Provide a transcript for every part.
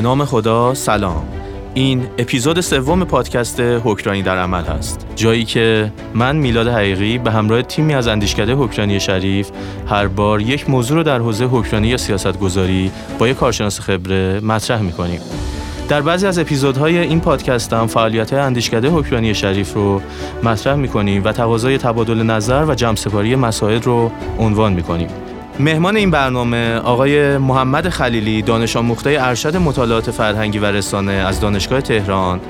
نام خدا سلام. این اپیزود سوم پادکست حکرانی در عمل هست. جایی که من میلاد حقیقی به همراه تیمی از اندیشکده حکرانی شریف هر بار یک موضوع رو در حوزه حکرانی یا سیاست گذاری با یک کارشناس خبره مطرح می‌کنیم. در بعضی از اپیزودهای این پادکست هم فعالیت اندیشکده حکرانی شریف رو مطرح می‌کنیم و تقاضای تبادل نظر و جمع مسائل رو عنوان می‌کنیم. مهمان این برنامه آقای محمد خلیلی دانش آموخته ارشد مطالعات فرهنگی و رسانه از دانشگاه تهران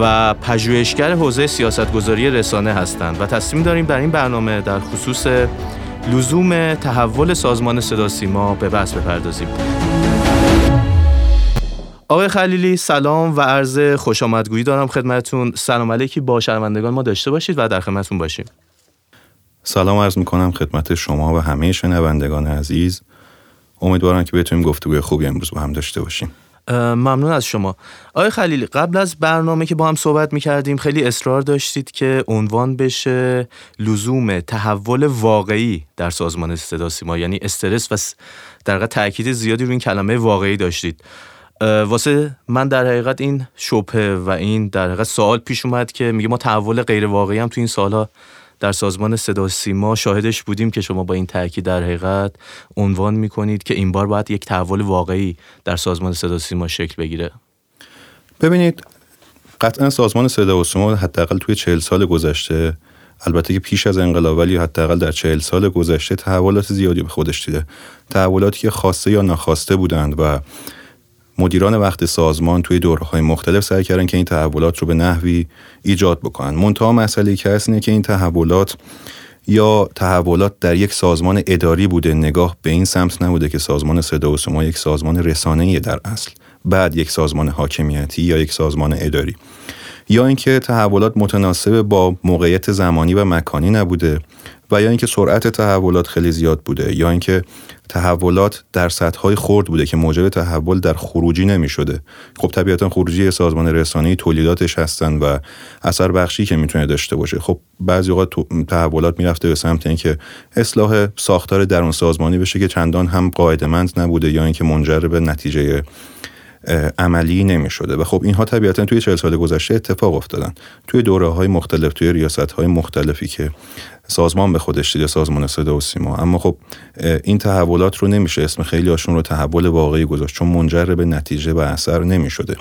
و پژوهشگر حوزه سیاستگذاری رسانه هستند و تصمیم داریم در این برنامه در خصوص لزوم تحول سازمان صدا سیما به بحث بپردازیم. آقای خلیلی سلام و عرض خوش آمدگویی دارم خدمتون سلام علیکی. با شنوندگان ما داشته باشید و در خدمتتون باشیم. سلام عرض می‌کنم خدمت شما و همه شنوندگان عزیز. امیدوارم که بتونیم گفتگوی خوبی امروز با هم داشته باشیم. ممنون از شما. آقای خلیلی قبل از برنامه که با هم صحبت می‌کردیم خیلی اصرار داشتید که عنوان بشه لزوم تحول واقعی در سازمان صدا سیما. یعنی استرس و در تاکید زیادی روی این کلمه واقعی داشتید. واسه من در حقیقت این شبهه و این در حقیقت سوال پیش اومد که میگه ما تحول غیر واقعی هم تو این سالها در سازمان صدا سیما شاهدش بودیم که شما با این تاکید در حقیقت عنوان می‌کنید که این بار باید یک تحول واقعی در سازمان صدا سیما شکل بگیره. ببینید قطعا سازمان صدا و سیما حداقل توی چهل سال گذشته البته که پیش از انقلاب ولی حداقل در چهل سال گذشته تحولات زیادی به خودش دیده. تحولاتی که خواسته یا ناخواسته بودند و مدیران وقت سازمان توی دورهای مختلف سعی کردن که این تحولات رو به نحوی ایجاد بکنن. منتها مسئله که هست اینه که این تحولات یا تحولات در یک سازمان اداری بوده نگاه به این سمت نبوده که سازمان صدا و سیما یک سازمان رسانه‌ای در اصل بعد یک سازمان حاکمیتی یا یک سازمان اداری. یا اینکه تحولات متناسب با موقعیت زمانی و مکانی نبوده و یا اینکه سرعت تحولات خیلی زیاد بوده یا اینکه تحولات در سطح‌های خرد بوده که موجب تحول در خروجی نمی شده خب طبیعتا خروجی سازمان رسانه‌ای تولیداتش هستن و اثر بخشی که می‌تونه داشته باشه. خب بعضی اوقات تحولات می‌رفته به سمت اینکه اصلاح ساختار درون سازمانی بشه که چندان هم قاعدمند نبوده یا اینکه منجر به نتیجه عملی نمی شده و خب اینها طبیعتا توی چهل سال گذشته اتفاق افتادن. توی دوره های مختلف توی ریاست های مختلفی که سازمان به خودش دیده سازمان صدا و سیما. اما خب این تحولات رو نمیشه اسم خیلی هاشون رو تحول واقعی گذاشت چون منجر به نتیجه و اثر نمی شده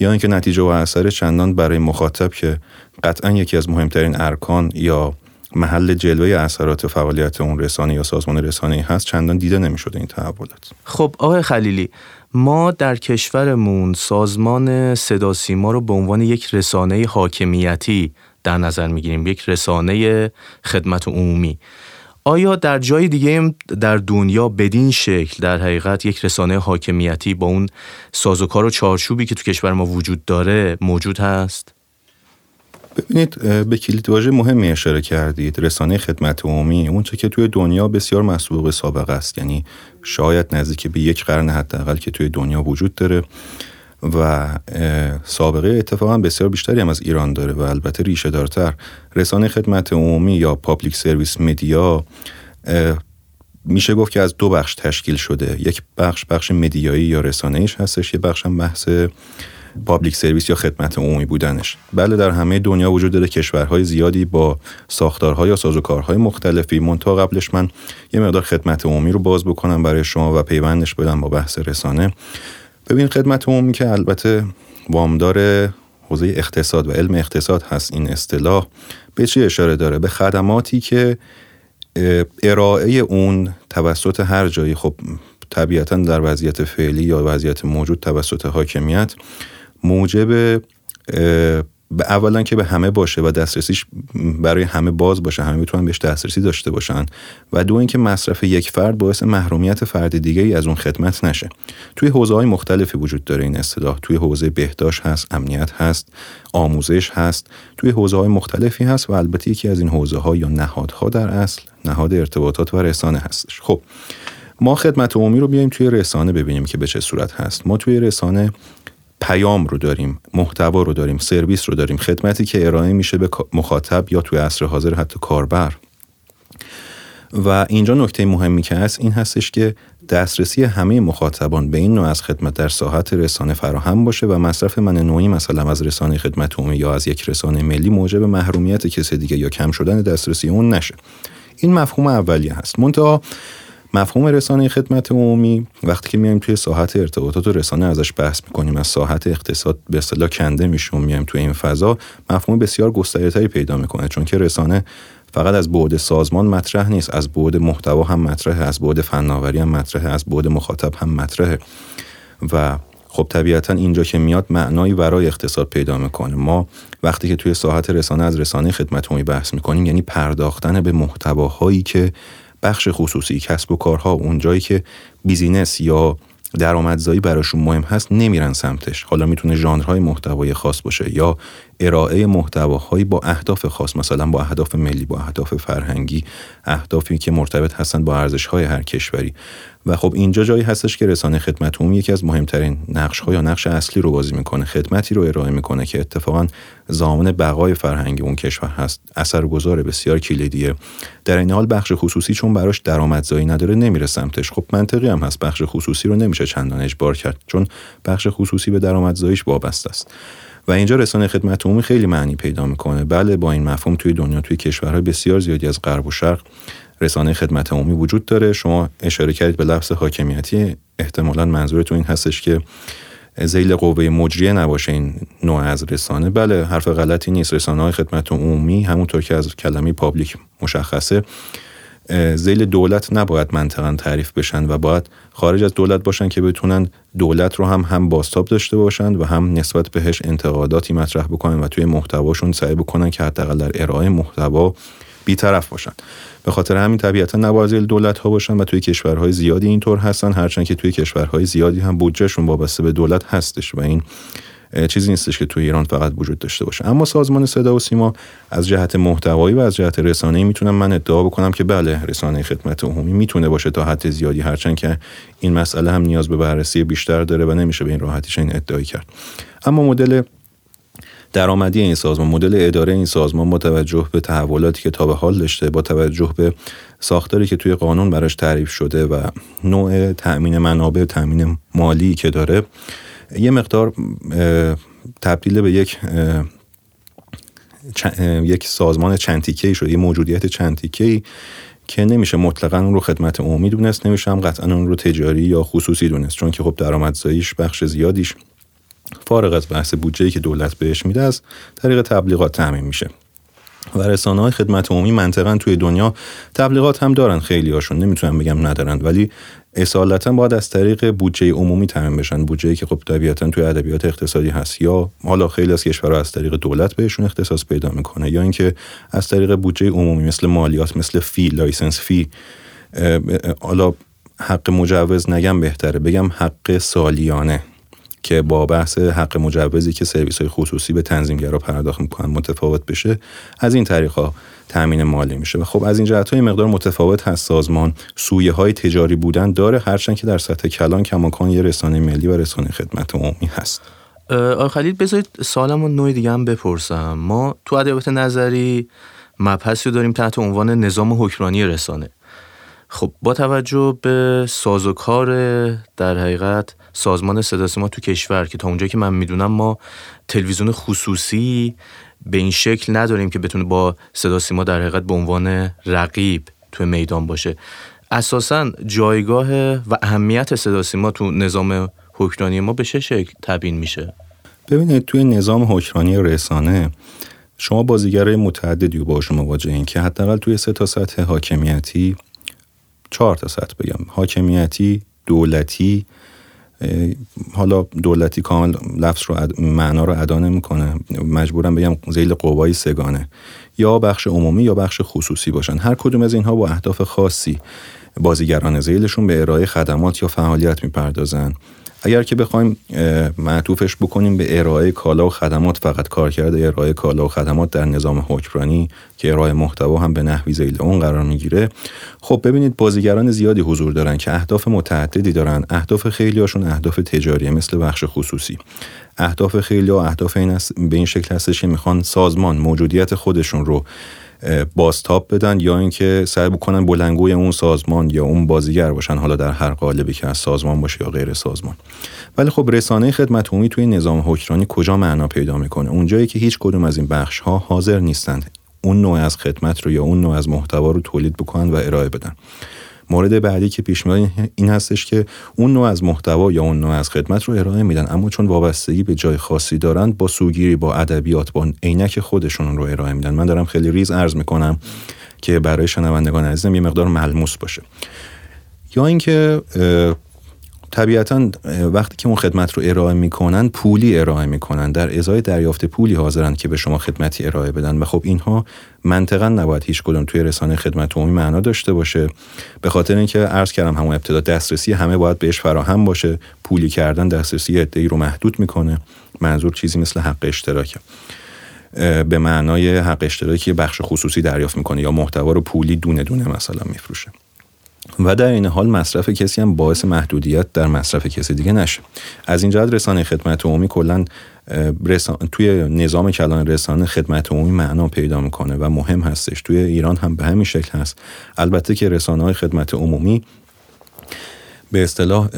یا اینکه نتیجه و اثر چندان برای مخاطب که قطعا یکی از مهمترین ارکان یا محل جلوه اثرات فعالیت اون رسانه یا سازمان رسانه هست چندان دیده نمی‌شده این تحولات. خب آقای خلیلی ما در کشورمون سازمان صدا سیما رو به عنوان یک رسانه حاکمیتی در نظر می‌گیریم یک رسانه خدمت عمومی آیا در جای دیگه در دنیا بدین شکل در حقیقت یک رسانه حاکمیتی با اون سازوکار و چارچوبی که تو کشور ما وجود داره موجود هست؟ ببینید به کلید واژه مهمی اشاره کردید. رسانه خدمت عمومی اون که توی دنیا بسیار مسبوق سابقه است. یعنی شاید نزدیک به یک قرن حداقل که توی دنیا وجود داره و سابقه اتفاقا بسیار بیشتری هم از ایران داره و البته ریشه دارتر. رسانه خدمت عمومی یا public service media میشه گفت که از دو بخش تشکیل شده. یک بخش بخش مدیایی یا رسانه‌ایش هستش یه بخش هم بحث public service یا خدمت عمومی بودنش. بله در همه دنیا وجود داره. کشورهای زیادی با ساختارهای یا سازوکارهای مختلفی. منتها قبلش من یه مقدار خدمت عمومی رو باز بکنم برای شما و پیوندش بدم با بحث رسانه. ببین خدمت عمومی که البته وامدار حوزه اقتصاد و علم اقتصاد هست این اصطلاح به چی اشاره داره؟ به خدماتی که ارائه اون توسط هر جایی. خب طبیعتا در وضعیت فعلی یا وضعیت موجود توسط حاکمیت موجب اولا که به همه باشه و دسترسیش برای همه باز باشه همه می‌تونن بهش دسترسی داشته باشن. و دو اینکه مصرف یک فرد باعث محرومیت فرد دیگه ای از اون خدمت نشه. توی حوزه های مختلفی وجود داره این اصطلاح. توی حوزه بهداشت هست امنیت هست آموزش هست. توی حوزه های مختلفی هست و البته یکی از این حوزه ها یا نهادها در اصل نهاد ارتباطات و رسانه هستش. خب ما خدمت عمومی رو بیایم توی رسانه ببینیم که به چه صورت هست. ما توی رسانه پیام رو داریم محتوا رو داریم سرویس رو داریم. خدمتی که ارائه میشه به مخاطب یا توی عصر حاضر حتی کاربر. و اینجا نکته مهمی که هست این هستش که دسترسی همه مخاطبان به این نوع از خدمت در ساحت رسانه فراهم باشه و مصرف من نوعی مثلا از رسانه خدمت عمومی یا از یک رسانه ملی موجب محرومیت کسی دیگه یا کم شدن دسترسی اون نشه. این مفهوم اولیه هست. منتها مفهوم رسانه خدمت عمومی وقتی که میایم توی ساحت ارتباطات و رسانه ازش بحث می‌کنیم از ساحت اقتصاد به اصطلاح کنده میشیم میایم توی این فضا مفهوم بسیار گسترده‌تری پیدا می‌کنه. چون که رسانه فقط از بعد سازمان مطرح نیست از بعد محتوا هم مطرح از بعد فناوری هم مطرح از بعد مخاطب هم مطرحه. و خب طبیعتا اینجا که میاد معنایی برای اقتصاد پیدا می‌کنه. ما وقتی که توی ساحت رسانه از رسانه خدمت عمومی بحث می‌کنیم یعنی پرداختن به محتواهایی که بخش خصوصی کسب و کارها اونجایی که بیزینس یا درآمدزایی براشون مهم هست نمیرن سمتش. حالا می‌تونه ژانرهای محتوای خاص باشه یا ارائه محتواهایی با اهداف خاص مثلا با اهداف ملی با اهداف فرهنگی اهدافی که مرتبط هستن با ارزشهای هر کشوری. و خب اینجا جایی هستش که رسانه خدمت عمومی یکی از مهمترین نقش یا نقش اصلی رو بازی می‌کنه خدمتی رو ارائه می‌کنه که اتفاقا زامن بقای فرهنگی اون کشور هست. اثرگذار بسیار کلیدیه. در این حال بخش خصوصی چون براش درآمدزایی نداره نمیره سمتش. خب منطقی هم هست بخش خصوصی رو نمیشه چندان اجبار کرد چون بخش خصوصی به درآمدزاییش وابسته است. و اینجا رسانه خدمت عمومی خیلی معنی پیدا می‌کنه. بله با این مفهوم توی دنیا توی کشورهای بسیار زیادی از غرب و شرق رسانه خدمت عمومی وجود داره. شما اشاره کردید به لفظ حاکمیتی. احتمالا منظورتون این هستش که زیل قوه مجریه نباشه این نوع از رسانه. بله حرف غلطی نیست. رسانه های خدمت عمومی همونطور که از کلمه پابلیک مشخصه زیل دولت نباید منطقا تعریف بشن و باید خارج از دولت باشن که بتونن دولت رو هم هم باستاب داشته باشند و هم نسبت بهش انتقاداتی مطرح بکنن و توی محتواشون سعی بکنن که حداقل در ارائه محتوا بیطرف باشن. به خاطر همین طبیعتا نباید دولت ها باشن و توی کشورهای زیادی اینطور هستن هرچند که توی کشورهای زیادی هم بودجهشون وابسته به دولت هستش و این چیزی نیستش که توی ایران فقط وجود داشته باشه. اما سازمان صدا و سیما از جهت محتوایی و از جهت رسانه‌ای می‌تونم من ادعا بکنم که بله رسانه خدمت عمومی می‌تونه باشه تا حد زیادی هرچند که این مسئله هم نیاز به بررسی بیشتر داره و نمیشه به این راحتیش این ادعایی کرد. اما مدل درآمدی این سازمان مدل اداره این سازمان با توجه به تحولاتی که تا به حال داشته با توجه به ساختاری که توی قانون براش تعریف شده و نوع تأمین منابع تأمین مالی که داره یه مقدار تبدیل به یک یک سازمان چندتیکه شده یه موجودیت چندتیکه که نمیشه مطلقا اون رو خدمت عمومی دونست نمیشه هم قطعا اون رو تجاری یا خصوصی دونست چون که خب درآمدزاییش بخش زیادیش فارغ از بحث بودجه‌ای که دولت بهش میده از طریق تبلیغات تعمین میشه. و رسانه های خدمت عمومی منطقا توی دنیا تبلیغات هم دارن خیلی هاشون نمی‌تونم بگم ندارن ولی اصالتا باید از طریق بودجه عمومی تأمین بشن. بودجه که خب طبیعتا توی ادبیات اقتصادی هست یا حالا خیلی از کشورها از طریق دولت بهشون اختصاص پیدا می‌کنه یا اینکه از طریق بودجه عمومی مثل مالیات مثل fee license fee حالا حق مجوز نگم بهتره بگم حق سالیانه. که با بحث حق مجوزی که سرویس های خصوصی به تنظیمگرا پرداخت می‌کنن متفاوت بشه از این طریق ها تامین مالی میشه. و خب از این جهت یه مقدار متفاوت هست سازمان. سویه های تجاری بودن داره هرچند که در سطح کلان کماکان یه رسانه ملی و رسانه خدمت عمومی هست. آقای خلید بذارید سالمو نوع دیگه بپرسم. ما تو ادبیات نظری مبحثی داریم تحت عنوان نظام حکمرانی رسانه. خب با توجه به سازوکار در حقیقت سازمان صدا سیما تو کشور که تا اونجایی که من می‌دونم ما تلویزیون خصوصی به این شکل نداریم که بتونه با صدا سیما در حقیقت به عنوان رقیب تو میدان باشه. اساسا جایگاه و اهمیت صدا سیما تو نظام حکمرانی ما به چه شکل تبیین میشه؟ ببینید توی نظام حکمرانی رسانه شما بازیگرای متعددی رو باشون مواجهین که حداقل توی سه تا سطح حاکمیتی چهار تا سطح بگم حاکمیتی دولتی حالا دولتی کامل لفظ رو معنا رو ادا نمی‌کنه. مجبورم بگم زیل قوای سگانه. یا بخش عمومی یا بخش خصوصی باشن. هر کدوم از اینها با اهداف خاصی. بازیگران زیلشون به ارائه خدمات یا فعالیت می‌پردازن. اگر که بخوایم معطوفش بکنیم به ارائه کالا و خدمات فقط کار کرده ارائه کالا و خدمات در نظام حکمرانی که ارائه محتوا هم به نحوی زیل اون قرار می‌گیره. خب ببینید بازیگران زیادی حضور دارن که اهداف متعددی دارن. اهداف خیلی هاشون اهداف تجاریه مثل بخش خصوصی. اهداف خیلی ها اهداف این است به این شکل هستش که می‌خوان سازمان موجودیت خودشون رو بازتاب بدن یا اینکه سعی بکنن بلنگوی اون سازمان یا اون بازیگر باشن حالا در هر قالبی که از سازمان باشه یا غیر سازمان. ولی خب رسانه خدمت عمومی توی نظام حکمرانی کجا معنا پیدا می‌کنه؟ اونجایی که هیچ کدوم از این بخش ها حاضر نیستند اون نوع از خدمت رو یا اون نوع از محتوا رو تولید بکنن و ارائه بدن. مورد بعدی که پیش میاد این هستش که اون نوع از محتوا یا اون نوع از خدمت رو ارائه میدن. اما چون وابستگی به جای خاصی دارن با سوگیری با ادبیات با عینک خودشون رو ارائه میدن. من دارم خیلی ریز عرض می‌کنم که برای شنوندگان عزیزم یه مقدار ملموس باشه. یا اینکه طبیعتا وقتی که اون خدمت رو ارائه می‌کنن پولی ارائه می‌کنن. در ازای دریافت پولی حاضرن که به شما خدمتی ارائه بدن. و خب اینها منطقا نباید هیچ کدوم توی رسانه خدمت عمومی معنا داشته باشه. به خاطر اینکه عرض کردم همون ابتدا دسترسی همه باید بهش فراهم باشه. پولی کردن دسترسی ادعی رو محدود می‌کنه. منظور چیزی مثل حق اشتراکه. به معنای حق اشتراکی بخش خصوصی دریافت می‌کنه یا محتوا رو پولی دونه دونه مثلا میفروشه. و در این حال مصرف کسی هم باعث محدودیت در مصرف کسی دیگه نشه. از این جهت رسانه خدمت عمومی کلا رسان... توی نظام کلان رسانه خدمت عمومی معنا پیدا می‌کنه و مهم هستش. توی ایران هم به همین شکل هست. البته که رسانه های خدمت عمومی به اصطلاح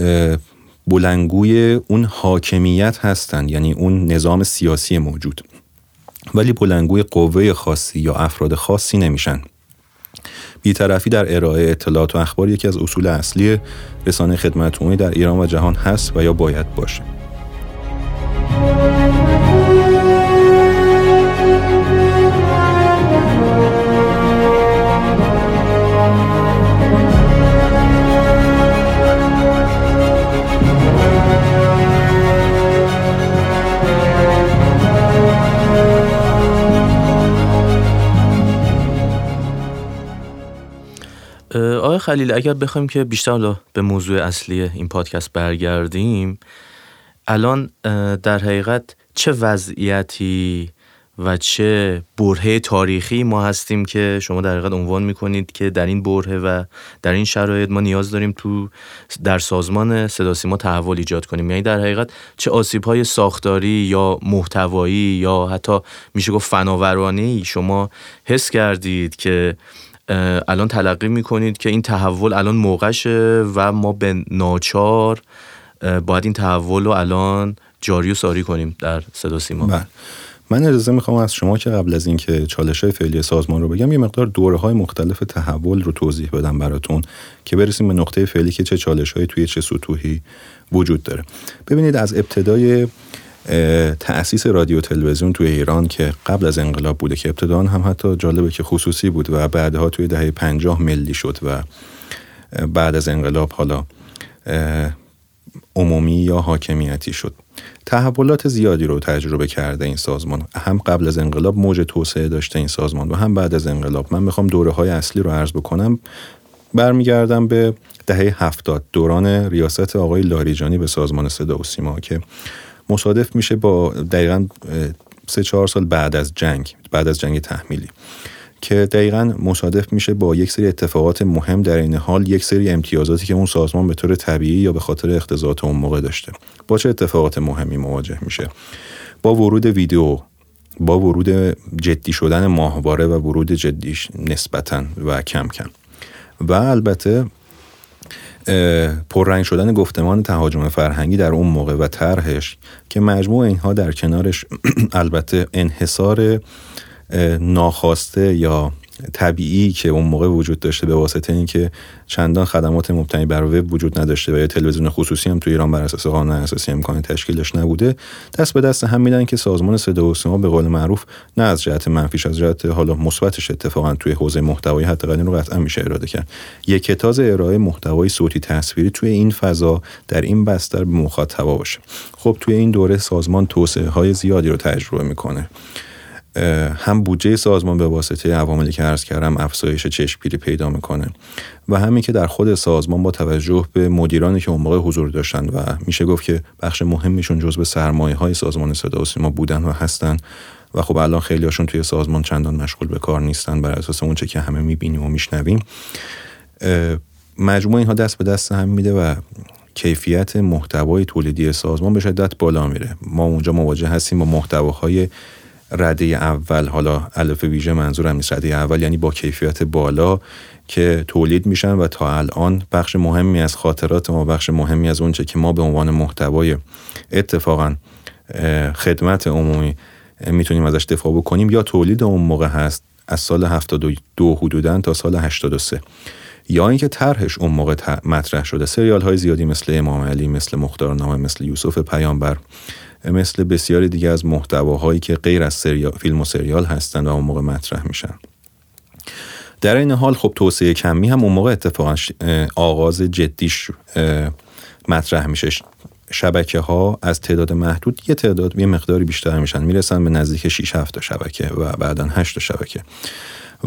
بلنگوی اون حاکمیت هستند یعنی اون نظام سیاسی موجود. ولی بلنگوی قوه خاصی یا افراد خاصی نمیشن. بیطرفی در ارائه اطلاعات و اخبار یکی از اصول اصلی رسانه خدمت عمومی در ایران و جهان هست و یا باید باشه. آقای خلیل اگر بخوایم که بیشتر به موضوع اصلی این پادکست برگردیم الان در حقیقت چه وضعیتی و چه برهه تاریخی ما هستیم که شما در حقیقت عنوان می‌کنید که در این برهه و در این شرایط ما نیاز داریم تو در سازمان صدا سیما تحول ایجاد کنیم. یعنی در حقیقت چه آسیب های ساختاری یا محتوایی یا حتی میشه گفت فناورانه شما حس کردید که الان تلقی می‌کنید که این تحول الان موقعشه و ما به ناچار باید این تحول رو الان جاری و ساری کنیم در صدا سیما بله. من اجازه می‌خوام از شما که قبل از اینکه چالش های فعلی سازمان رو بگم یه مقدار دوره های مختلف تحول رو توضیح بدم براتون که برسیم به نقطه فعلی که چه چالش های توی چه سطوحی وجود داره ببینید از ابتدای تأسیس رادیو تلویزیون توی ایران که قبل از انقلاب بوده که ابتدا هم حتی جالبه که خصوصی بود و بعدها توی دهه پنجاه ملی شد و بعد از انقلاب حالا عمومی یا حاکمیتی شد. تحولات زیادی رو تجربه کرده این سازمان. هم قبل از انقلاب موج توسعه داشته این سازمان و هم بعد از انقلاب. من می‌خوام دوره های اصلی رو عرض بکنم. برمیگردم به دهه هفتاد. دوران ریاست آقای لاریجانی به سازمان صدا و سیما که مصادف میشه با دقیقا سه چهار سال بعد از جنگ بعد از جنگ تحمیلی که دقیقا مصادف میشه با یک سری اتفاقات مهم در این حال یک سری امتیازاتی که اون سازمان به طور طبیعی یا به خاطر اختزاط اون موقع داشته. با چه اتفاقات مهمی مواجه میشه؟ با ورود ویدیو با ورود جدی شدن ماهواره و ورود جدیش نسبتا و کم کم. و البته پررنگ شدن گفتمان تهاجم فرهنگی در اون موقع و طرحش که مجموع اینها در کنارش البته انحصار ناخواسته یا طبیعی که اون موقع وجود داشته به واسطه اینکه چندان خدمات مبتنی بر وب وجود نداشته و یا تلویزیون خصوصی هم تو ایران بر اساس قانون اساسی امکان تشکیلش نبوده دست به دست هم میدن که سازمان صدا و سیما به قول معروف نه از جهت منفیش از جهت حالا مثبتش اتفاقا توی حوزه محتوایی حتی رو قطعا میشه اراده کرد. یک کتاز ارائه محتوای صوتی تصویری توی این فضا در این بستر به مخاطبا باشه. خب توی این دوره سازمان توسعه های زیادی رو تجربه می‌کنه. هم بودجه سازمان به واسطه عواملی که عرض کردم افزایش چشمگیری پیدا می‌کنه. و همین که در خود سازمان با توجه به مدیرانی که اون موقع حضور داشتن و میشه گفت که بخش مهمیشون جزو سرمایه های سازمان صدا و سیما بودن و هستن و خب الان خیلی هاشون توی سازمان چندان مشغول به کار نیستن بر اساس اونچه که همه می‌بینیم و میشنویم. مجموع اینها دست به دست هم میده و کیفیت محتوای تولیدی سازمان به شدت بالا میره. ما اونجا مواجه هستیم با محتواهای رده اول حالا الف ویژه منظورم نیست رده اول یعنی با کیفیت بالا که تولید میشن و تا الان بخش مهمی از خاطرات ما بخش مهمی از اونچه که ما به عنوان محتوای اتفاقا خدمت عمومی می‌تونیم ازش دفاع بکنیم یا تولید اون موقع هست از سال 72 حدودا تا سال 83 یا اینکه طرحش اون موقع مطرح شده. سریال های زیادی مثل امام علی مثل مختارنامه مثل یوسف پیامبر. مثل بسیاری دیگه از محتواهایی که غیر از سریال، فیلم و سریال هستن و اون موقع مطرح میشن. در این حال خب توسعه کمی هم اون موقع اتفاقا آغاز جدیش مطرح میشه. شبکه ها از تعداد محدود یه تعداد یه مقداری بیشتر میشن. می‌رسن به نزدیک 6 7 شبکه و بعدا 8 شبکه.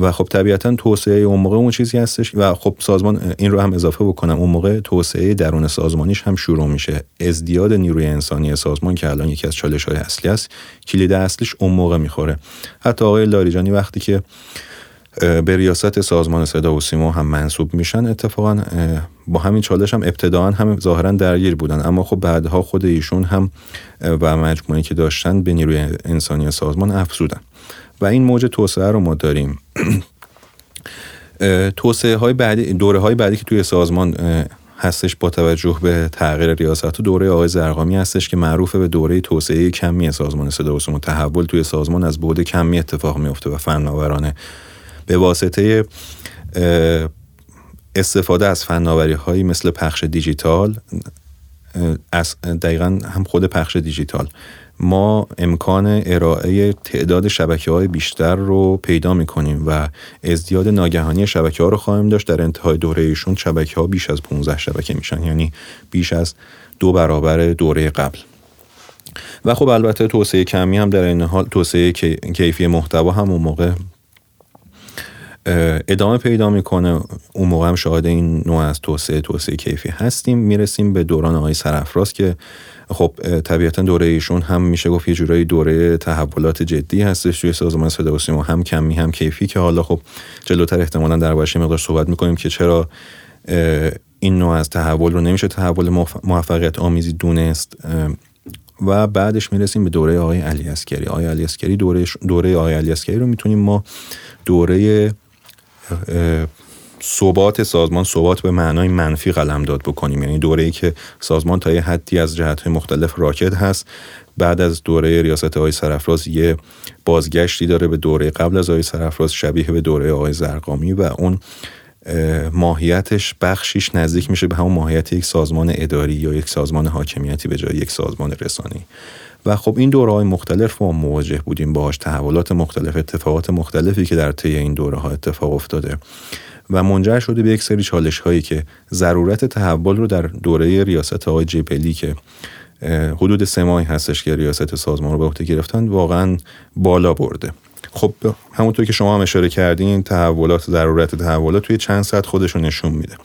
و خب طبیعتا توسعه اون موقع اون چیزی هستش و خب سازمان این رو هم اضافه بکنم اون موقع توسعه درون سازمانیش هم شروع میشه. ازدیاد نیروی انسانی سازمان که الان یکی از چالش های اصلی است کلید اصلیش اون موقع می‌خوره. حتی آقای لاریجانی وقتی که به ریاست سازمان صدا و سیما هم منصوب میشن اتفاقا با همین چالش هم ابتداعا هم ظاهرا درگیر بودن. اما خب بعدها خود ایشون هم و مجموعی که داشتن به نیروی انسانی سازمان افزودن. و این موج توسعه رو ما داریم. توسعه های بعدی دوره های بعدی که توی سازمان هستش با توجه به تغییر ریاست و دوره آقای زرقامی هستش که معروف به دوره توسعه کمی سازمان صدا و تحول توی سازمان از بعد کمی اتفاق میفته و فناورانه. به واسطه استفاده از فناوری هایی مثل پخش دیجیتال از دقیقا هم خود پخش دیجیتال. ما امکان ارائه تعداد شبکه های بیشتر رو پیدا می کنیم و ازدیاد ناگهانی شبکه ها رو خواهیم داشت. در انتهای دوره ایشون شبکه ها بیش از 15 شبکه میشن یعنی بیش از دو برابر دوره قبل. و خب البته توسعه کمی هم در این حال توسعه کیفی محتوا هم اون موقع ادامه پیدا می‌کنه. اون موقع هم شاهد این نوع از توسعه توسعه کیفی هستیم. می‌رسیم به دوران آقای سرافراز که خب طبیعتا دوره ایشون هم میشه گفت یه جورایی دوره تحولات جدی هستش توی سازمان صدا و سیما. هم کمی هم کیفی که حالا خب جلوتر احتمالا در باره‌ش یه مقدار صحبت می‌کنیم که چرا این نوع از تحول رو نمیشه تحول موفقیت آمیزی دونست. و بعدش می‌رسیم به دوره آقای علی عسکری آقای علی عسکری دوره دوره آقای علی عسکری رو می‌تونیم ما دوره ثبات سازمان ثبات به معنای منفی یاد بکنیم. یعنی دوره ای که سازمان تا یه حدی از جهت های مختلف راکت هست بعد از دوره ریاست آقای سرفراز یه بازگشتی داره به دوره قبل از آقای سرفراز شبیه به دوره آقای زرقامی و اون ماهیتش بخشیش نزدیک میشه به همون ماهیت یک سازمان اداری یا یک سازمان حاکمیتی به جای یک سازمان رسانی. و خب این دوره های مختلف ما مواجه بودیم باهاش. تحولات مختلف اتفاقات مختلفی که در طی این دوره ها اتفاق افتاده. و منجر شده به یک سری چالش هایی که ضرورت تحول رو در دوره ریاست آقای جبلی که حدود سه ماهی هستش که ریاست سازمان رو به عهده گرفتن واقعا بالا برده. خب همونطور که شما هم اشاره کردین تحولات ضرورت تحولات توی چند سطح خودشون نشون میده.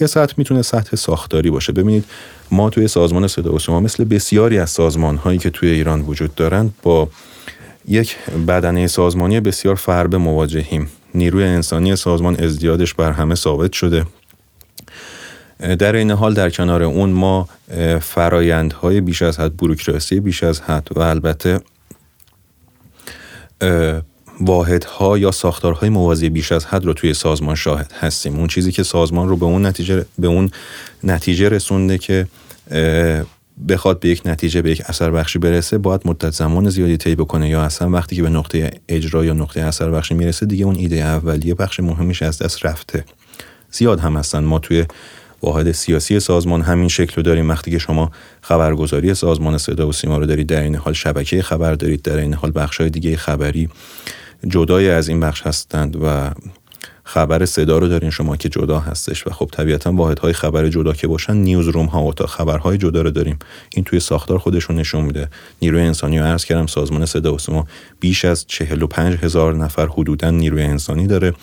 یه سطح می‌تونه سطح ساختاری باشه. ببینید ما توی سازمان صدا و سیما مثل بسیاری از سازمان هایی که توی ایران وجود دارند با یک بدنه سازمانی بسیار فربه مواجهیم. نیروی انسانی سازمان ازدیادش بر همه ثابت شده. در این حال در کنار اون ما فرایندهای بیش از حد بروکراسی بیش از حد و البته واحدها یا ساختارهای موازی بیش از حد رو توی سازمان شاهد هستیم. اون چیزی که سازمان رو به اون نتیجه به اون نتیجه رسونده که بخواد به یک نتیجه به یک اثر بخشی برسه باید مدت زمان زیادی طی بکنه. یا اصلا وقتی که به نقطه اجرا یا نقطه اثر بخشی می‌رسه دیگه اون ایده اولیه بخش مهمیش از دست رفته. زیاد هم هستن. ما توی واحد سیاسی سازمان همین شکل رو داریم. وقتی که شما خبرگزاری سازمان صدا و سیما رو دارید در این حال شبکه خبر دارید در این حال های دیگه خبری جدای از این بخش هستند و خبر صدا رو دارین شما که جدا هستش و خب طبیعتا واحدهای خبر جدا که باشن نیوز روم ها و تا خبرهای جدا رو داریم. این توی ساختار خودشون نشون میده. نیروی انسانی رو عرض کردم سازمان صدا و سیما بیش از 45 هزار نفر حدودا نیروی انسانی داره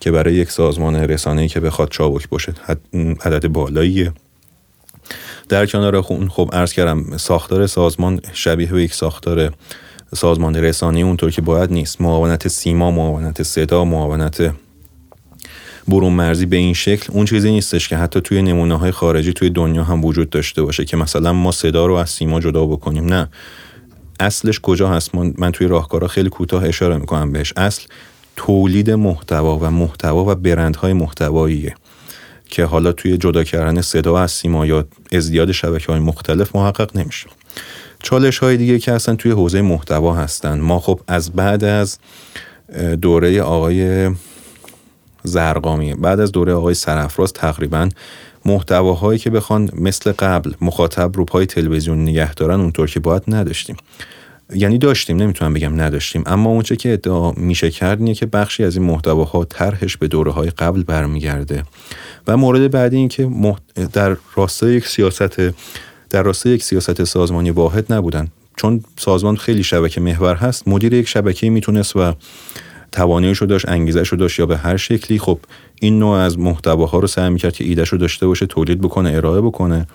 که برای یک سازمان رسانه‌ای که بخواد چابک باشه عدد بالاییه. در کنار اون خب عرض کردم ساختار سازمان شبیه به یک ساختار سازمان رسانه اونطور که باید نیست. معاونت سیما معاونت صدا معاونت برون مرزی به این شکل اون چیزی نیستش که حتی توی نمونه های خارجی توی دنیا هم وجود داشته باشه که مثلا ما صدا رو از سیما جدا بکنیم. نه. اصلش کجا هست؟ من, توی راهکارا خیلی کوتاه اشاره می‌کنم بهش. اصل تولید محتوا و محتوا و برندهای محتواییه که حالا توی جدا کردن صدا از سیما یا ازدیاد شبکه های مختلف محقق نمیشه. چالش های دیگه که اصلا توی حوزه محتوا هستن. ما خب از بعد از دوره آقای زرقامی بعد از دوره آقای سرفراز تقریبا محتواهایی که بخوان مثل قبل مخاطب رو پای تلویزیون نگه دارن اونطور که باید نداشتیم. یعنی داشتیم نمی‌تونم بگم نداشتیم. اما اونچه که ادعا میشه کرد اینه که بخشی از این محتواها طرحش به دوره های قبل برمیگرده. و مورد بعدی این که در راستای یک سیاست در راستای یک سیاست سازمانی واحد نبودن. چون سازمان خیلی شبکه محور هست مدیر یک شبکه می‌تونست و تواناییش رو داشت انگیزش رو داشت یا به هر شکلی خب این نوع از محتواها رو سعی می‌کرد که ایدهش رو داشته باشه تولید بکنه ارائه بکنه.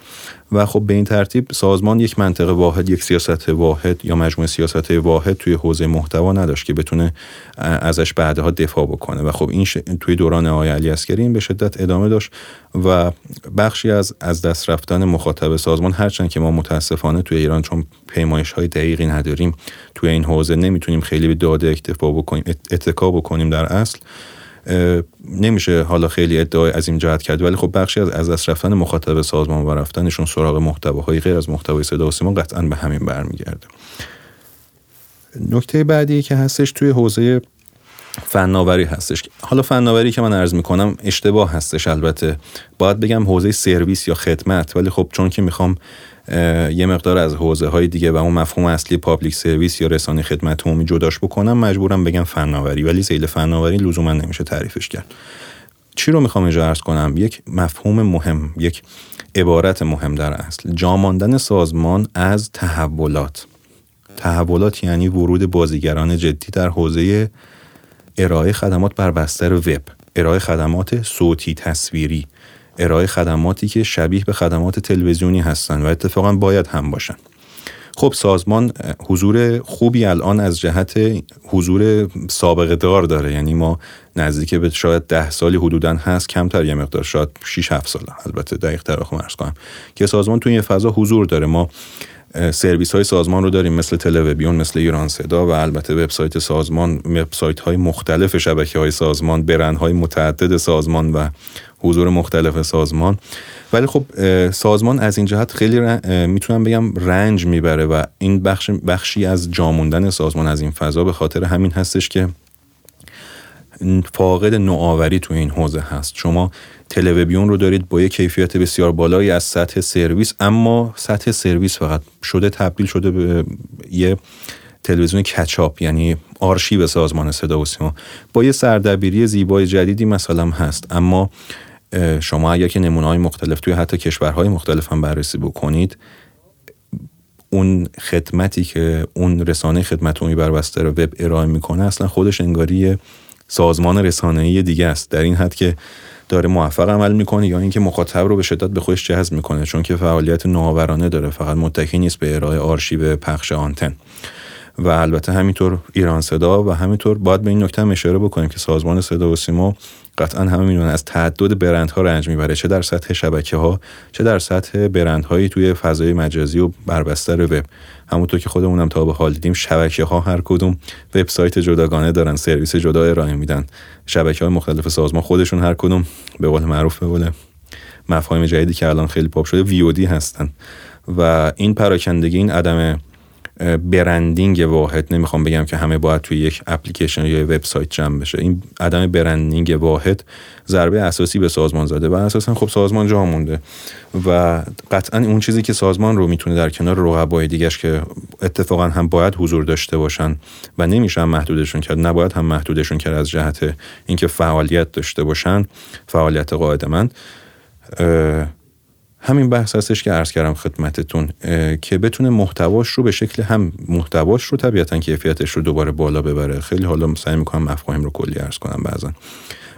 و خب به این ترتیب سازمان یک منطقه واحد یک سیاست واحد یا مجموعه سیاست واحد توی حوزه محتوا نداشت که بتونه ازش بعدها دفاع بکنه. و خب این توی دوران آقای علی اسکری این به شدت ادامه داشت و بخشی از از دست رفتن مخاطب سازمان هرچند که ما متاسفانه توی ایران چون پیمایش های دقیقی نداریم توی این حوزه نمی‌تونیم خیلی به داده اکتفا بکنیم اتکا بکنیم در اصل. نمیشه حالا خیلی ادعای از این جهت کرد ولی خب بخشی از از دست رفتن مخاطب سازمان و رفتنشون سراغ محتواهای غیر از محتوای صدا و سیما قطعا به همین برمیگرده. نکته بعدی که هستش توی حوزه فناوری هستش. حالا فناوری که من عرض می‌کنم اشتباه هستش البته. باید بگم حوزه سرویس یا خدمت ولی خب چون که می‌خوام یه مقدار از حوزه های دیگه و اون مفهوم اصلی پابلیک سرویس یا رسانه خدمت عمومی جداش بکنم مجبورم بگم فناوری. ولی زیل فناوری لزوما نمیشه تعریفش کرد. چی رو می‌خوام اینجا عرض کنم؟ یک مفهوم مهم یک عبارت مهم در اصل. جاماندن سازمان از تحولات. تحولات یعنی ورود بازیگران جدی در حوزه ارائه خدمات بر بستر وب ارائه خدمات صوتی تصویری. ارائه خدماتی که شبیه به خدمات تلویزیونی هستن و اتفاقا باید هم باشن. خب سازمان حضور خوبی الان از جهت حضور سابقه دار داره. یعنی ما نزدیک به شاید ده سالی حدودا هست کمتر یه مقدار شاید 6 7 سال. البته دقیق تر ارز کنم که سازمان تو این فضا حضور داره. ما سرویس های سازمان رو داریم مثل تلویزیون مثل ایران صدا و البته وبسایت سازمان وبسایت های مختلف شبکه های سازمان برند های متعدد سازمان و حضور مختلف سازمان. ولی خب سازمان از این جهت خیلی می‌تونم بگم رنج می‌بره و این بخش بخشی از جاموندن سازمان از این فضا به خاطر همین هستش که فاقد نوآوری تو این حوزه هست. شما تلویزیون رو دارید با یه کیفیت بسیار بالایی از سطح سرویس اما سطح سرویس فقط شده تبدیل شده به یه تلویزیون کچاپ یعنی آرشیو سازمان صدا و سیما. با یه سردبیری زیبای جدیدی مثلا هست اما شما اگر که نمونه های مختلف توی حتی کشورهای مختلف هم بررسی بکنید اون خدمتی که اون رسانه خدمت عمومی بر بستر وب ارائه می‌کنه اصلا خودش انگاری سازمان رسانه‌ای دیگه است. در این حد که داره موفق عمل می‌کنه یا اینکه مخاطب رو به شدت به خودش جذب می‌کنه چون که فعالیت نوآورانه داره فقط متکی نیست به ارائه آرشیو پخش آنتن. و البته همینطور ایران صدا و همینطور باید به این نکته اشاره بکنیم که سازمان صدا و سیما قطعا همه می‌دونن از تعدد برندها رنج می‌بره چه در سطح شبکه ها چه در سطح برندهایی توی فضای مجازی و بربستر وب. همونطور که خودمونم تا به حال دیدیم شبکه ها هر کدوم وبسایت جداگانه دارن سرویس جدا ارائه میدن. شبکه های مختلف سازمان خودشون هر کدوم به قول معروف به مفاهیم جدیدی که الان خیلی پاپ شده ویودی هستن. و این پراکندگی این عدم برندینگ واحد نمی‌خوام بگم که همه باید توی یک اپلیکیشن یا وبسایت جمع بشه. این عدم برندینگ واحد ضربه اساسی به سازمان زده و اساسا خب سازمان جا مونده. و قطعا اون چیزی که سازمان رو می‌تونه در کنار رقبای دیگهش که اتفاقا هم باید حضور داشته باشن و نمیشه محدودشون کرد نباید هم محدودشون کرد از جهت اینکه فعالیت داشته باشن فعالیت قاعده من همین بحث هستش که عرض کردم خدمتتون که بتونه محتواش رو به شکل هم محتواش رو طبیعتا کیفیتش رو دوباره بالا ببره. خیلی حالا سعی می‌کنم مفاهیم رو کلی عرض کنم بعضا.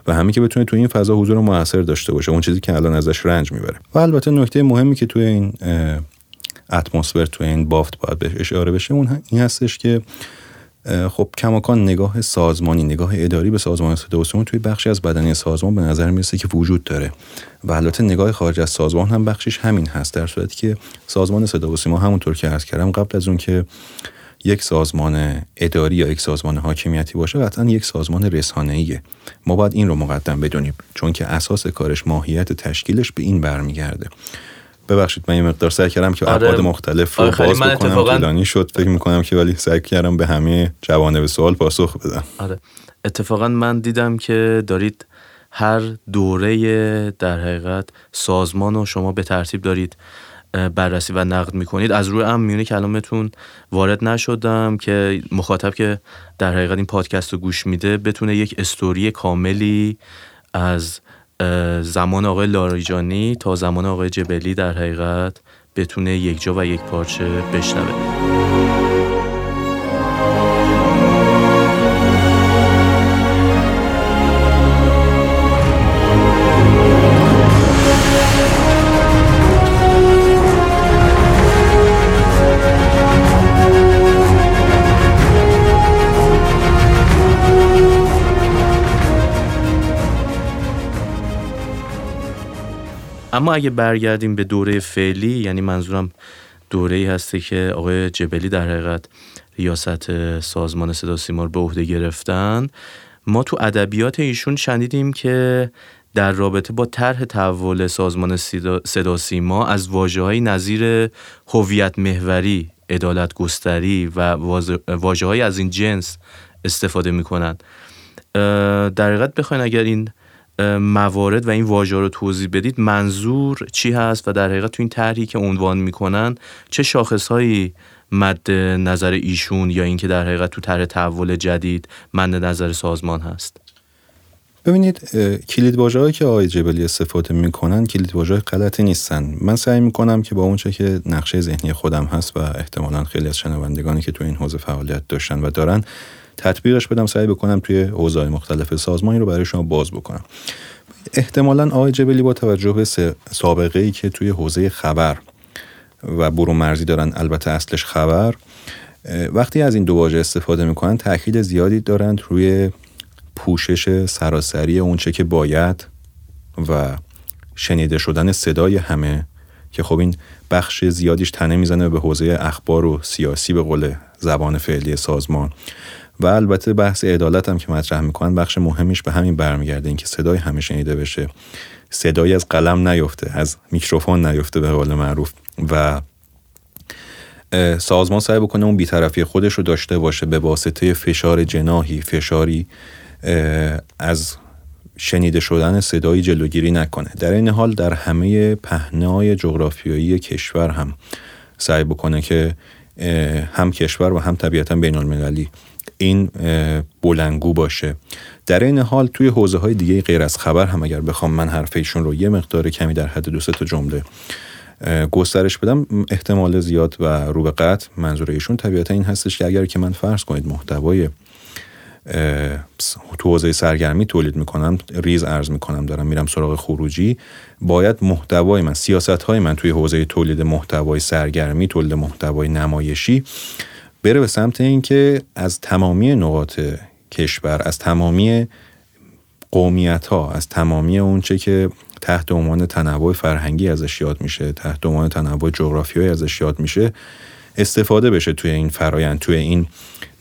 و همین که بتونه تو این فضا حضور موثر داشته باشه اون چیزی که الان ازش رنج می‌بره. و البته نکته مهمی که توی این اتمسفر توی این بافت باید بهش اشاره بشه اون این هستش که خب کماکان نگاه سازمانی نگاه اداری به سازمان صدا و توی بخشی از بدنی سازمان به نظر می‌رسه که وجود داره و البته نگاه خارج از سازمان هم بخشش همین هست در صورتی که سازمان صدا و سیما همونطور که عرض کردم قبل از اون که یک سازمان اداری یا یک سازمان حاکمیتی باشه قطعا یک سازمان رسانه‌ایه. ما باید این رو مقدم بدونیم چون که اساس کارش ماهیت تشکیلش به این برمیگرده. ببخشید من یه مقدار سعی کردم که آره. ابعاد مختلف رو آره باز بکنم اتفاقا... طولانی شد. فکر می‌کنم که ولی سعی کردم به همه به سوال پاسخ بدم. آره. اتفاقا من دیدم که دارید هر دوره در حقیقت سازمان و شما به ترتیب دارید بررسی و نقد می‌کنید. از روی ام میونه کلامتون وارد نشدم که مخاطب که در حقیقت این پادکست رو گوش میده بتونه یک استوری کاملی از زمان آقای لاریجانی تا زمان آقای جبلی در حقیقت بتونه یک جا و یک پارچه بشنوه. اما اگه برگردیم به دوره فعلی یعنی منظورم دوره ای هسته که آقای جبلی در حقیقت ریاست سازمان صدا سیما به عهده گرفتن ما تو ادبیات ایشون شنیدیم که در رابطه با طرح تحول سازمان صدا سیما از واژه‌های نظیر هویت محوری، عدالت گستری و واژه‌های از این جنس استفاده می‌کنند در حقیقت بخواین اگر این موارد و این واژه رو توضیح بدید. منظور چی هست و در حقیقت تو این طرحی که عنوان می‌کنن چه شاخصهایی مد نظر ایشون یا اینکه در حقیقت تو طرح تحول جدید مد نظر سازمان هست؟ ببینید کلید هایی که آقای جبلی استفاده می‌کنن کلید واژه غلطی نیستن. من سعی می‌کنم که با اونچه که نقشه ذهنی خودم هست و احتمالا خیلی از شنوندگانی که تو این حوزه فعالیت داشتن و دارن تطبیقش بدم سعی بکنم توی حوزه‌های مختلف سازمانی رو برای شما باز بکنم. احتمالا آقای جبلی با توجه به سابقه ای که توی حوزه خبر و برو مرزی دارن البته اصلش خبر وقتی از این دو واژه استفاده می‌کنن تاکید زیادی دارند روی پوشش سراسری اونچه که باید و شنیده شدن صدای همه که خب این بخش زیادیش تنه می‌زنه به حوزه اخبار و سیاسی به قول زبان فعلی سازمان. و البته بحث عدالت هم که مطرح می‌کنن بخش مهمیش به همین برمیگرده اینکه صدای همه شنیده بشه. صدایی از قلم نیفته از میکروفون نیفته به قول معروف. و سازمان سعی بکنه اون بیطرفی خودش رو داشته باشه به واسطه فشار جناهی فشاری از شنیده شدن صدایی جلوگیری نکنه. در این حال در همه پهنای جغرافیایی کشور هم سعی بکنه که هم کشور و هم طبیعتا بین المللی این بلنگو باشه. در این حال توی حوزه های دیگه غیر از خبر هم اگر بخوام من حرف ایشون رو یه مقدار کمی در حد دو تا جمله گسترش بدم احتمال زیاد و رو به قطع منظور ایشون طبیعتا این هستش که اگر که من فرض کنید محتوای تو حوزه سرگرمی تولید می‌کنم ریز ارز می‌کنم دارم میرم سراغ خروجی باید محتوای من سیاست های من توی حوزه تولید محتوای سرگرمی تولید محتوای نمایشی بره به سمت اینکه از تمامی نقاط کشور از تمامی قومیت ها از تمامی اونچه که تحت عنوان تنوع فرهنگی ازش یاد میشه تحت عنوان تنوع جغرافیایی ازش یاد میشه استفاده بشه توی این فرایند توی این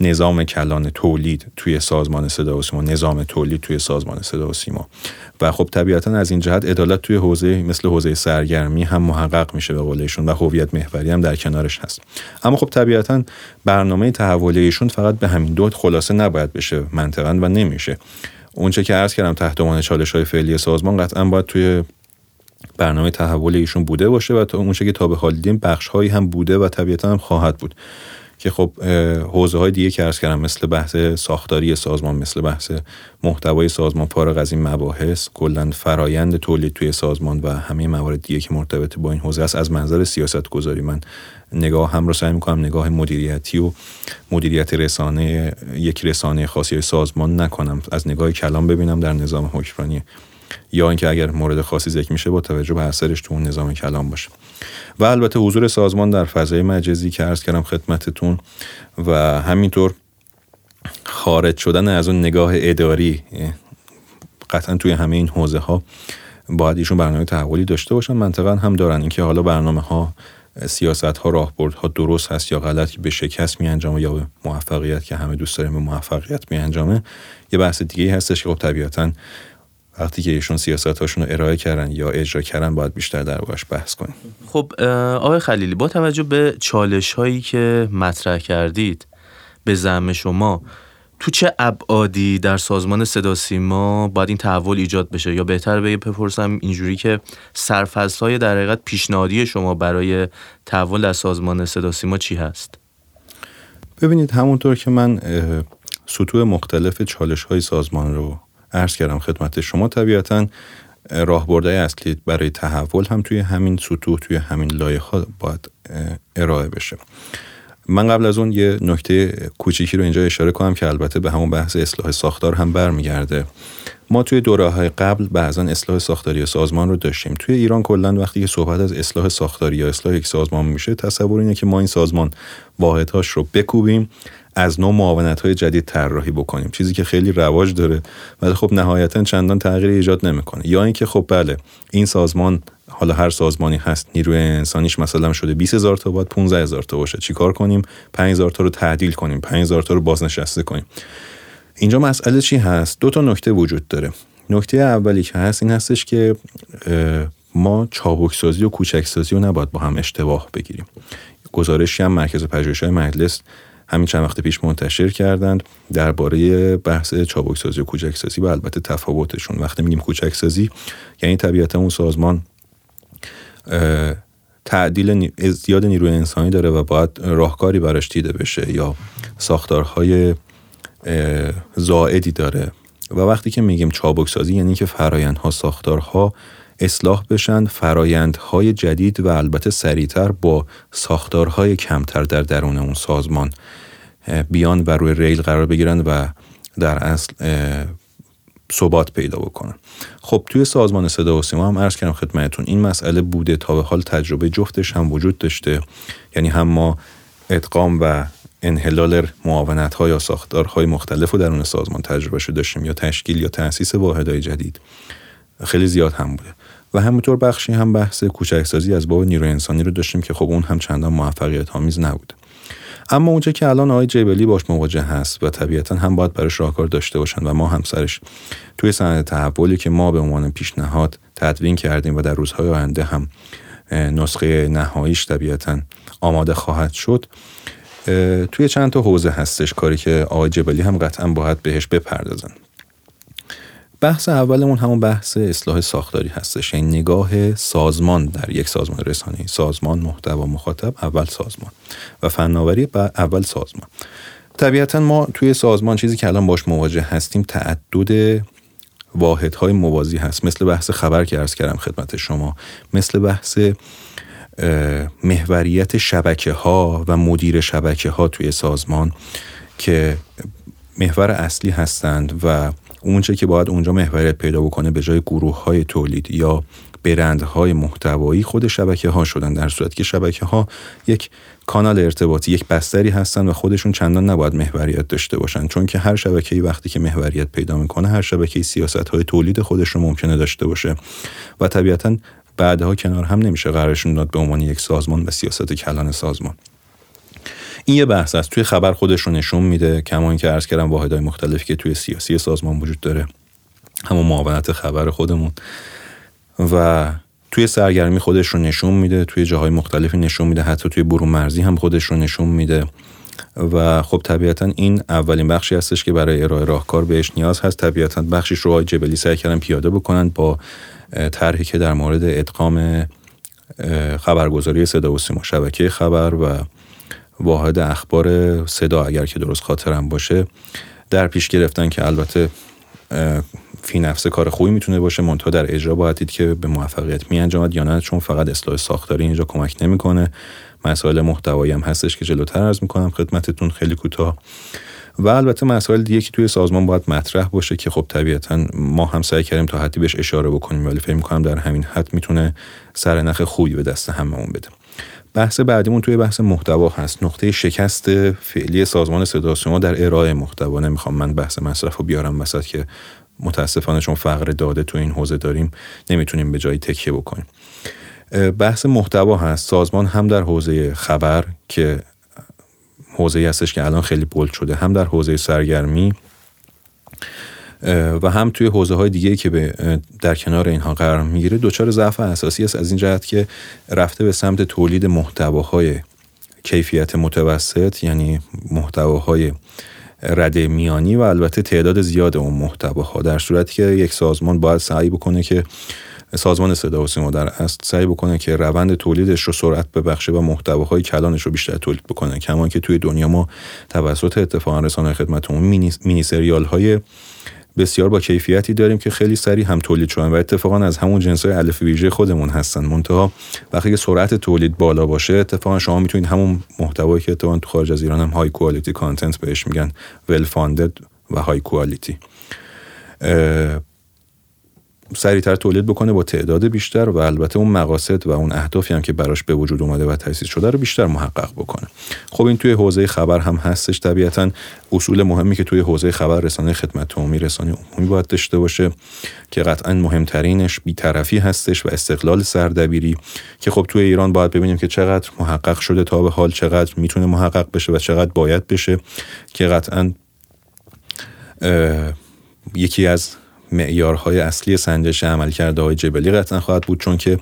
نظام کلان تولید توی سازمان صدا و سیما نظام تولید توی سازمان صدا و سیما. و خب طبیعتا از این جهت عدالت توی حوزه مثل حوزه سرگرمی هم محقق میشه به قولشون و هویت محوری هم در کنارش هست. اما خب طبیعتا برنامه تحولیشون فقط به همین دو خلاصه نباید بشه منطقا و نمیشه. اونچه که عرض کردم تحت عنوان چالش های فعلی سازمان قطعا باید توی برنامه تحول ایشون بوده باشه و تا اونچه که تا به حال دیدیم بخش هایی هم بوده و طبیعتا هم خواهد بود. که خب حوزه های دیگه که ارز کردم مثل بحث ساختاری سازمان مثل بحث محتوای سازمان فارغ از این مباحث کلا فرایند تولید توی سازمان و همه موارد دیگه که مرتبط با این حوزه است از منظر سیاست گذاری من نگاه هم رو سعی می‌کنم نگاه مدیریتی و مدیریت رسانه یک رسانه خاصی سازمان نکنم. از نگاه کلام ببینم در نظام حکمرانی. یا اینکه اگر مورد خاصی ذکر میشه با توجه به اثرش تو اون نظام کلام باشه. و البته حضور سازمان در فضای مجازی که عرض کردم خدمتتون و همینطور خارج شدن از اون نگاه اداری قطعا توی همه این حوزه ها باید ایشون برنامه تحولی داشته باشن. منطقا هم دارن. اینکه حالا برنامه ها سیاست ها راهبرد ها درست هست یا غلط به شکست می انجامه یا به موفقیت که همه دوست داریم به موفقیت می انجامه یه بحث دیگه هستش که خب طبیعتا وقتی که ایشون سیاست هاشون رو ارائه کردن یا اجرا کردن باید بیشتر در بحث کنیم. خب آقای خلیلی با توجه به چالش هایی که مطرح کردید به زعم شما تو چه ابعادی در سازمان صدا سیما باید این تحول ایجاد بشه؟ یا بهتر به بپرسم اینجوری که های در حقیقت پیشنهادی شما برای تحول در سازمان صدا سیما چی هست؟ ببینید همونطور که من سطوح مختلف چالش های سازمان رو عرض کردم خدمت شما. طبیعتا راهبردهای اصلی برای تحول هم توی همین سطوح توی همین لایه باید ارائه بشه. من قبل از اون یه نکته کوچیکی رو اینجا اشاره کنم که البته به همون بحث اصلاح ساختار هم برمیگرده. ما توی دوره های قبل بعضا اصلاح ساختاری سازمان رو داشتیم. توی ایران کلا وقتی که صحبت از اصلاح ساختاری یا اصلاح یک سازمان میشه تصور اینه که ما این سازمان واحدهاش رو بکوبیم از نوع معاونت های جدید طراحی بکنیم. چیزی که خیلی رواج داره ولی خب نهایتا چندان تغییر ایجاد نمی‌کنه. یا اینکه خب بله این سازمان حالا هر سازمانی هست نیروی انسانیش مثلا شده 20 هزار تا باید 15 هزار تا باشه. چیکار کنیم؟ 5 هزار تا رو تعدیل کنیم 5 هزار تا رو بازنشسته کنیم. اینجا مسئله چی هست؟ دو تا نکته وجود داره. نکته اولی که هست این هستش که ما چابک سازی و کوچک سازی رو نباید با هم اشتباه بگیریم. گزارشی هم مرکز پژوهش‌های مجلس همین چند وقت پیش منتشر کردند درباره بحث چابک سازی و کوچک سازی و البته تفاوتشون. وقتی میگیم کوچک سازی یعنی طبیعتا اون سازمان تعدیل زیاد نیروی انسانی داره و باید راهکاری براش دیده بشه یا ساختارهای زائدی داره. و وقتی که میگیم چابک سازی یعنی که فرایندها ساختارها اصلاح بشن فرایندهای جدید و البته سریعتر با ساختارهای کمتر در درون اون سازمان بیان و روی ریل قرار بگیرن و در اصل ثبات پیدا بکنن. خب توی سازمان صدا و سیما هم عرض کردم خدمتتون این مسئله بوده تا به حال تجربه جفتش هم وجود داشته. یعنی هم ما ادغام و انحلال معاونت ها یا ساختارهای مختلف رو درون سازمان تجربه شده داشتیم یا تشکیل یا تأسیس واحدهای جدید. خیلی زیاد هم بوده. و همینطور بخشی هم بحث کوچکسازی از باب نیروی انسانی رو داشتیم که خب اون هم چندان موفقیت آمیز نبوده اما اونجا که الان آقای جیبلی باش مواجه هست و طبیعتا هم باید براش راهکار داشته باشن و ما هم سرش توی سند تحولی که ما به عنوان پیشنهاد تدوین کردیم و در روزهای آینده هم نسخه نهاییش طبیعتا آماده خواهد شد توی چند تا حوزه هستش کاری که آقای جبلی هم قطعا باید بهش بپردازن. بحث اولمون همون بحث اصلاح ساختاری هستش. یعنی نگاه سازمان در یک سازمان رسانه سازمان محتوا مخاطب اول سازمان. و فناوری اول سازمان. طبیعتا ما توی سازمان چیزی که الان باش مواجه هستیم تعدد واحدهای موازی هست. مثل بحث خبر که ارز کردم خدمت شما. مثل بحث محوریت شبکه ها و مدیر شبکه ها توی سازمان که محور اصلی هستند و اونچه که باید اونجا محوریت پیدا بکنه به جای گروه های تولید یا برندهای محتوایی خود شبکه ها شدن در صورتی که شبکه ها یک کانال ارتباطی یک بستری هستن و خودشون چندان نباید محوریت داشته باشن. چون که هر شبکه‌ای وقتی که محوریت پیدا می‌کنه هر شبکه سیاست های تولید خودش رو ممکنه داشته باشه. و طبیعتا بعدها کنار هم نمیشه قرارشون داد به عنوان یک سازمان و سیاست کلان سازمان. این یه بحث است. توی خبر خودش رو نشون میده. کما اینکه عرض کردم واحدهای مختلفی که توی سیاسی سازمان وجود داره. همون معاونت خبر خودمون. و توی سرگرمی خودش رو نشون میده. توی جاهای مختلفی نشون میده. حتی توی برون مرزی هم خودش رو نشون میده. و خب طبیعتا این اولین بخشی هستش که برای ارائه راهکار بهش نیاز هست. طبیعتا بخشیش رو آقای جبلی سعی کردن پیاده بکنن با طرحی که در مورد ادغام خبرگزاری صدا و سیما شبکه خبر و واحد اخبار صدا اگر که درست خاطرم باشه در پیش گرفتن که البته فی نفس کار خوبی می‌تونه باشه منتها در اجرا باید دید که به موفقیت می انجامد یا نه چون فقط اصلاح ساختاری اینجا کمک نمی‌کنه. مسائل محتوایی هم هستش که جلوتر عرض می‌کنم خدمتتون. خیلی کوتاه. و البته مسائل دیگه که توی سازمان باید مطرح باشه که خب طبیعتا ما هم سعی کردیم تا حدی بهش اشاره بکنیم ولی فکر می‌کنم در همین حد می‌تونه سرنخ خوبی به دست هممون بده. بحث بعدیمون توی بحث محتوا هست. نقطه شکست فعلی سازمان صدا ما در ارائه محتوا. نمی‌خوام من بحث مصرف رو بیارم وسط که متاسفانه چون فقر داده تو این حوزه داریم نمی‌تونیم به جایی تکیه بکنیم. بحث محتوا هست. سازمان هم در حوزه خبر که حوزه هستش که الان خیلی بولد شده هم در حوزه سرگرمی و هم توی حوزه های دیگه که به در کنار اینها قرار می‌گیره دچار ضعف اساسی است. از این جهت که رفته به سمت تولید محتواهای کیفیت متوسط یعنی محتواهای رده میانی و البته تعداد زیاد اون محتواها در صورتی که یک سازمان باید سعی بکنه که سازمان صدا و سیما در اصل سعی بکنه که روند تولیدش رو سرعت ببخشه و محتواهای کلانش رو بیشتر تولید بکنه. کما که توی دنیا ما توسط اتفاقا رسانه خدمت عمومی مینی سریال های بسیار با کیفیتی داریم که خیلی سریع هم تولید شدن و اتفاقا از همون جنس های الف ویژه خودمون هستن. منتها وقتی که سرعت تولید بالا باشه اتفاقا شما می‌تونید همون محتوایی که اتفاقا تو خارج از ایران هم high quality content بهش میگن well funded و high quality سریعتر تولید بکنه با تعداد بیشتر و البته اون مقاصد و اون اهدافی هم که براش به وجود اومده و تأسیس شده رو بیشتر محقق بکنه. خب این توی حوزه خبر هم هستش. طبیعتا اصول مهمی که توی حوزه خبر رسانه خدمت عمومی رسانه عمومی باید داشته باشه که قطعا مهمترینش بیطرفی هستش و استقلال سردبیری که خب توی ایران باید ببینیم که چقدر محقق شده تا به حال چقدر می‌تونه محقق بشه و چقدر باید بشه که قطعا یکی از معیارهای اصلی سنجش عملکرد های جبلی قطعا خواهد بود چون که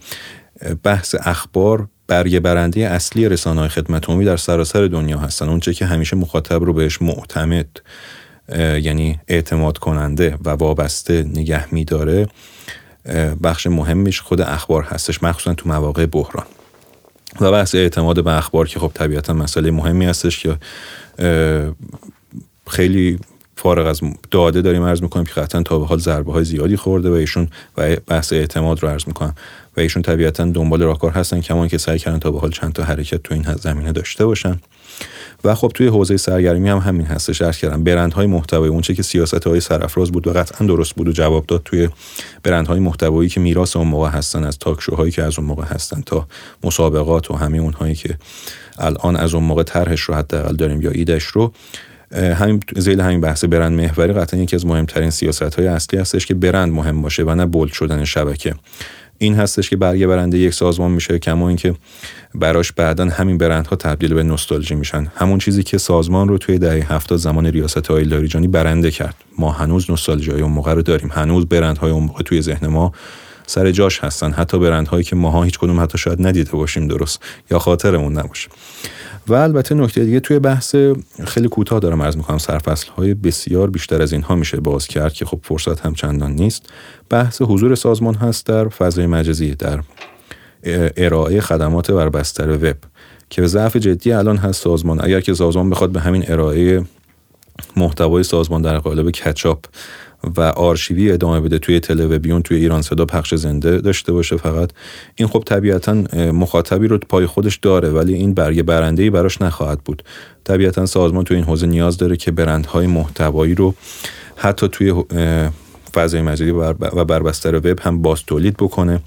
بحث اخبار برگه برنده اصلی رسانه های خدمت عمومی در سراسر دنیا هستن. اونچه که همیشه مخاطب رو بهش معتمد یعنی اعتماد کننده و وابسته نگه میداره بخش مهمش خود اخبار هستش مخصوصا تو مواقع بحران. و بحث اعتماد به اخبار که خب طبیعتا مسئله مهمی هستش که خیلی فارغ از داده داریم عرض می‌کنیم که قطعا تا به حال ضربه های زیادی خورده و ایشون و بحث اعتماد رو عرض می‌کنم. و ایشون طبیعتا دنبال راهکار هستن کمان که سعی کردن تا به حال چند تا حرکت تو این زمینه داشته باشن. و خب توی حوزه سرگرمی هم همین هستش. عرض کردم برندهای محتوایی اون چه که سیاست های سرافراز بود و قطعا درست بود و جواب داد توی برندهای محتوایی که میراث اون موقع هستن از تاک شوهایی که از اون موقع هستن تا مسابقات و همه اونهایی که الان از اون موقع طرحش رو حداقل داریم یا ایدش رو. همین زیل همین بحث برند محوری قطعا یکی از مهمترین سیاست های اصلی هستش که برند مهم باشه و نه بولد شدن شبکه. این هستش که برگه برنده یک سازمان میشه کما اینکه براش بعدا همین برندها تبدیل به نوستالژی میشن. همون چیزی که سازمان رو توی دهه هفتاد زمان ریاست های لاریجانی برنده کرد. ما هنوز نوستالژی های اون موقع رو داریم. هنوز برندهای اون موقع توی ذهن ما سر جاش هستن. حتی برندهایی که ماها هیچ کدوم حتی شاید ندیده باشیم درست. یا خاطرمون نباشه. و البته نکته دیگه توی بحث خیلی کوتاه دارم عرض می‌کنم. سرفصل های بسیار بیشتر از اینها میشه باز کرد که خب فرصت هم چندان نیست. بحث حضور سازمان هست در فضای مجازی در ارائه خدمات بر بستر وب که ضعف جدی الان هست سازمان. اگر که سازمان بخواد به همین ارائه محتوای سازمان در قالب کچاپ و آرشیوی ادامه بده توی تلویزیون توی ایران صدا پخش زنده داشته باشه فقط. این خب طبیعتا مخاطبی رو پای خودش داره ولی این برگه برنده ای براش نخواهد بود. طبیعتا سازمان توی این حوزه نیاز داره که برندهای محتوایی رو حتی توی فضای مجازی و بربستر وب هم باز تولید بکنه.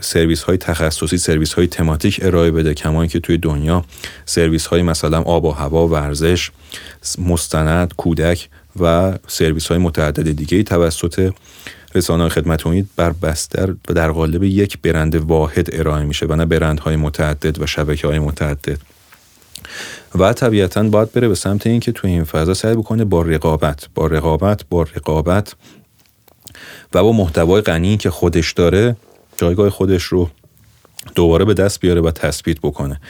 سرویس های تخصصی سرویس های تماتیک ارائه بده کما که توی دنیا سرویس های مثلا آب و هوا ورزش مستند کودک و سرویس های متعدد دیگه توسط رسانه خدمت امید بر بستر و در قالب یک برند واحد ارائه میشه و نه برندهای متعدد و شبکه های متعدد. و طبیعتا باید بره به سمت اینکه توی این فضا سعی بکنه با رقابت با رقابت با رقابت و با محتوای غنی که خودش داره جایگاه خودش رو دوباره به دست بیاره و تثبیت بکنه.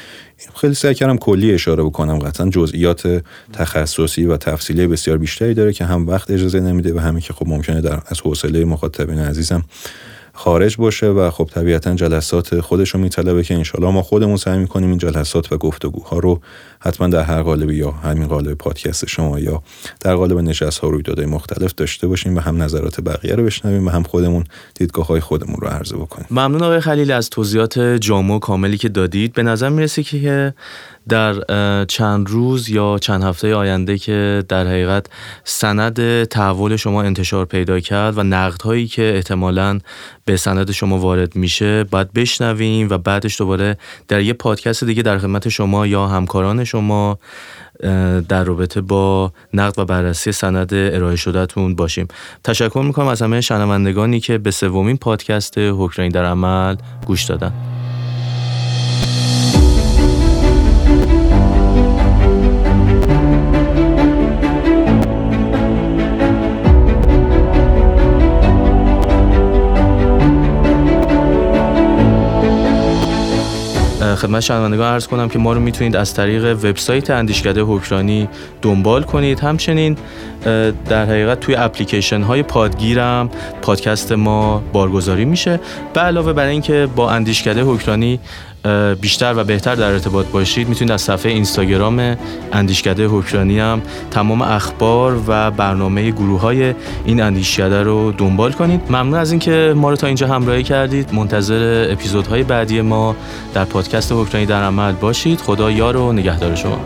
خیلی سعی کردم کلی اشاره بکنم. قطعا جزئیات تخصصی و تفصیلی بسیار بیشتری داره که هم وقت اجازه نمیده و همین که خب ممکنه در از حوصله مخاطبین عزیزم خارج باشه و خب طبیعتا جلسات خودش رو میطلبه که انشالله ما خودمون سعی می‌کنیم این جلسات و گفتگوها رو حتما در هر قالبی یا همین قالب پادکست شما یا در قالب نشست ها رویدادهای مختلف داشته باشیم و هم نظرات بقیه رو بشنویم و هم خودمون دیدگاه های خودمون رو عرضه بکنیم. ممنون آقای خلیل از توضیحات جامع و کاملی که دادید. به نظر می‌رسه که در چند روز یا چند هفته آینده که در حقیقت سند تحول شما انتشار پیدا کرد و نقدهایی که احتمالا به سند شما وارد میشه باید بشنویم و بعدش دوباره در یه پادکست دیگه در خدمت شما یا همکاران شما در رابطه با نقد و بررسی سند ارائه شدهتون باشیم. تشکر می‌کنم از همه شنوندگانی که به سومین پادکست حکرانی در عمل گوش دادن. خدمت شنوندگان عرض کنم که ما رو می‌تونید از طریق وبسایت اندیشکده حکرانی دنبال کنید. همچنین در حقیقت توی اپلیکیشن های پادگیرم پادکست ما بارگذاری میشه. به علاوه برای اینکه با اندیشکده حکرانی بیشتر و بهتر در ارتباط باشید می‌تونید از صفحه اینستاگرام اندیشکده حکرانی هم تمام اخبار و برنامه گروه های این اندیشکده رو دنبال کنید. ممنون از اینکه ما رو تا اینجا همراهی کردید. منتظر اپیزودهای بعدی ما در پادکست حکرانی در عمل باشید. خدا یار و نگهدار شما.